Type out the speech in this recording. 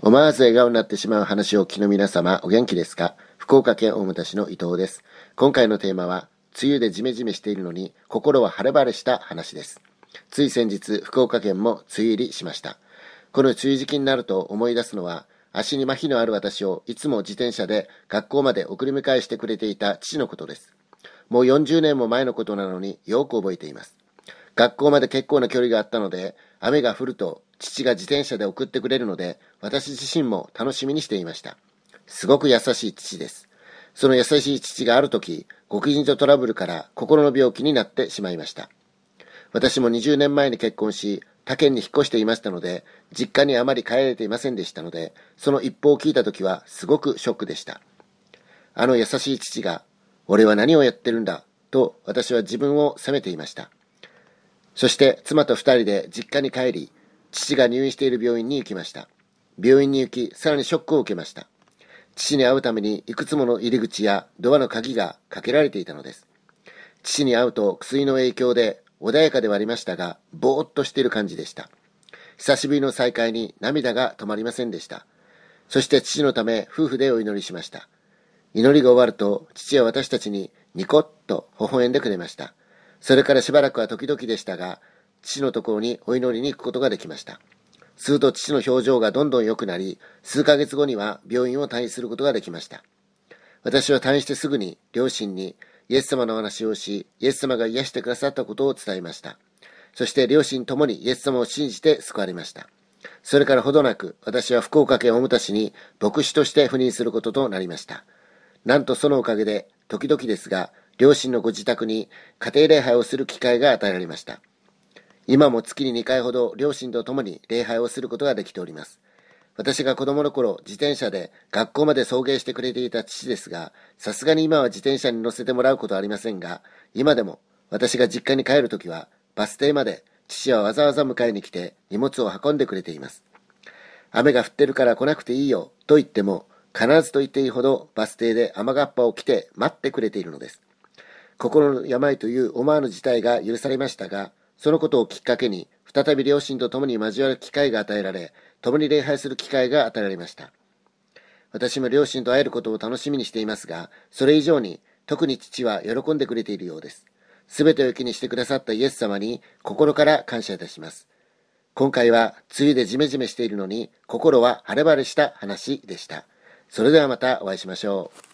思わず笑顔になってしまう話を聞きの皆様、お元気ですか？福岡県大牟田市の伊藤です。今回のテーマは、梅雨でジメジメしているのに、心は晴れ晴れした話です。つい先日、福岡県も梅雨入りしました。この梅雨時期になると思い出すのは、足に麻痺のある私をいつも自転車で学校まで送り迎えしてくれていた父のことです。もう40年も前のことなのによく覚えています。学校まで結構な距離があったので、雨が降ると父が自転車で送ってくれるので、私自身も楽しみにしていました。すごく優しい父です。その優しい父がある時、ご近所トラブルから心の病気になってしまいました。私も20年前に結婚し、他県に引っ越していましたので、実家にあまり帰れていませんでしたので、その一報を聞いた時はすごくショックでした。あの優しい父が、俺は何をやってるんだ、と私は自分を責めていました。そして妻と二人で実家に帰り、父が入院している病院に行きました。病院に行き、さらにショックを受けました。父に会うためにいくつもの入り口やドアの鍵がかけられていたのです。父に会うと薬の影響で穏やかではありましたが、ぼーっとしている感じでした。久しぶりの再会に涙が止まりませんでした。そして父のため夫婦でお祈りしました。祈りが終わると父は私たちにニコッと微笑んでくれました。それからしばらくは時々でしたが、父のところにお祈りに行くことができました。すると父の表情がどんどん良くなり、数ヶ月後には病院を退院することができました。私は退院してすぐに両親にイエス様の話をし、イエス様が癒してくださったことを伝えました。そして両親ともにイエス様を信じて救われました。それからほどなく、私は福岡県大牟田市に牧師として赴任することとなりました。なんとそのおかげで、時々ですが、両親のご自宅に家庭礼拝をする機会が与えられました。今も月に2回ほど両親と共に礼拝をすることができております。私が子供の頃、自転車で学校まで送迎してくれていた父ですが、さすがに今は自転車に乗せてもらうことはありませんが、今でも私が実家に帰るときは、バス停まで父はわざわざ迎えに来て荷物を運んでくれています。雨が降ってるから来なくていいよと言っても、必ずと言っていいほどバス停で雨がっぱを着て待ってくれているのです。心の病という思わぬ事態が許されましたが、そのことをきっかけに、再び両親と共に交わる機会が与えられ、共に礼拝する機会が与えられました。私も両親と会えることを楽しみにしていますが、それ以上に、特に父は喜んでくれているようです。すべてを気にしてくださったイエス様に心から感謝いたします。今回は梅雨でジメジメしているのに心は晴れ晴れした話でした。それではまたお会いしましょう。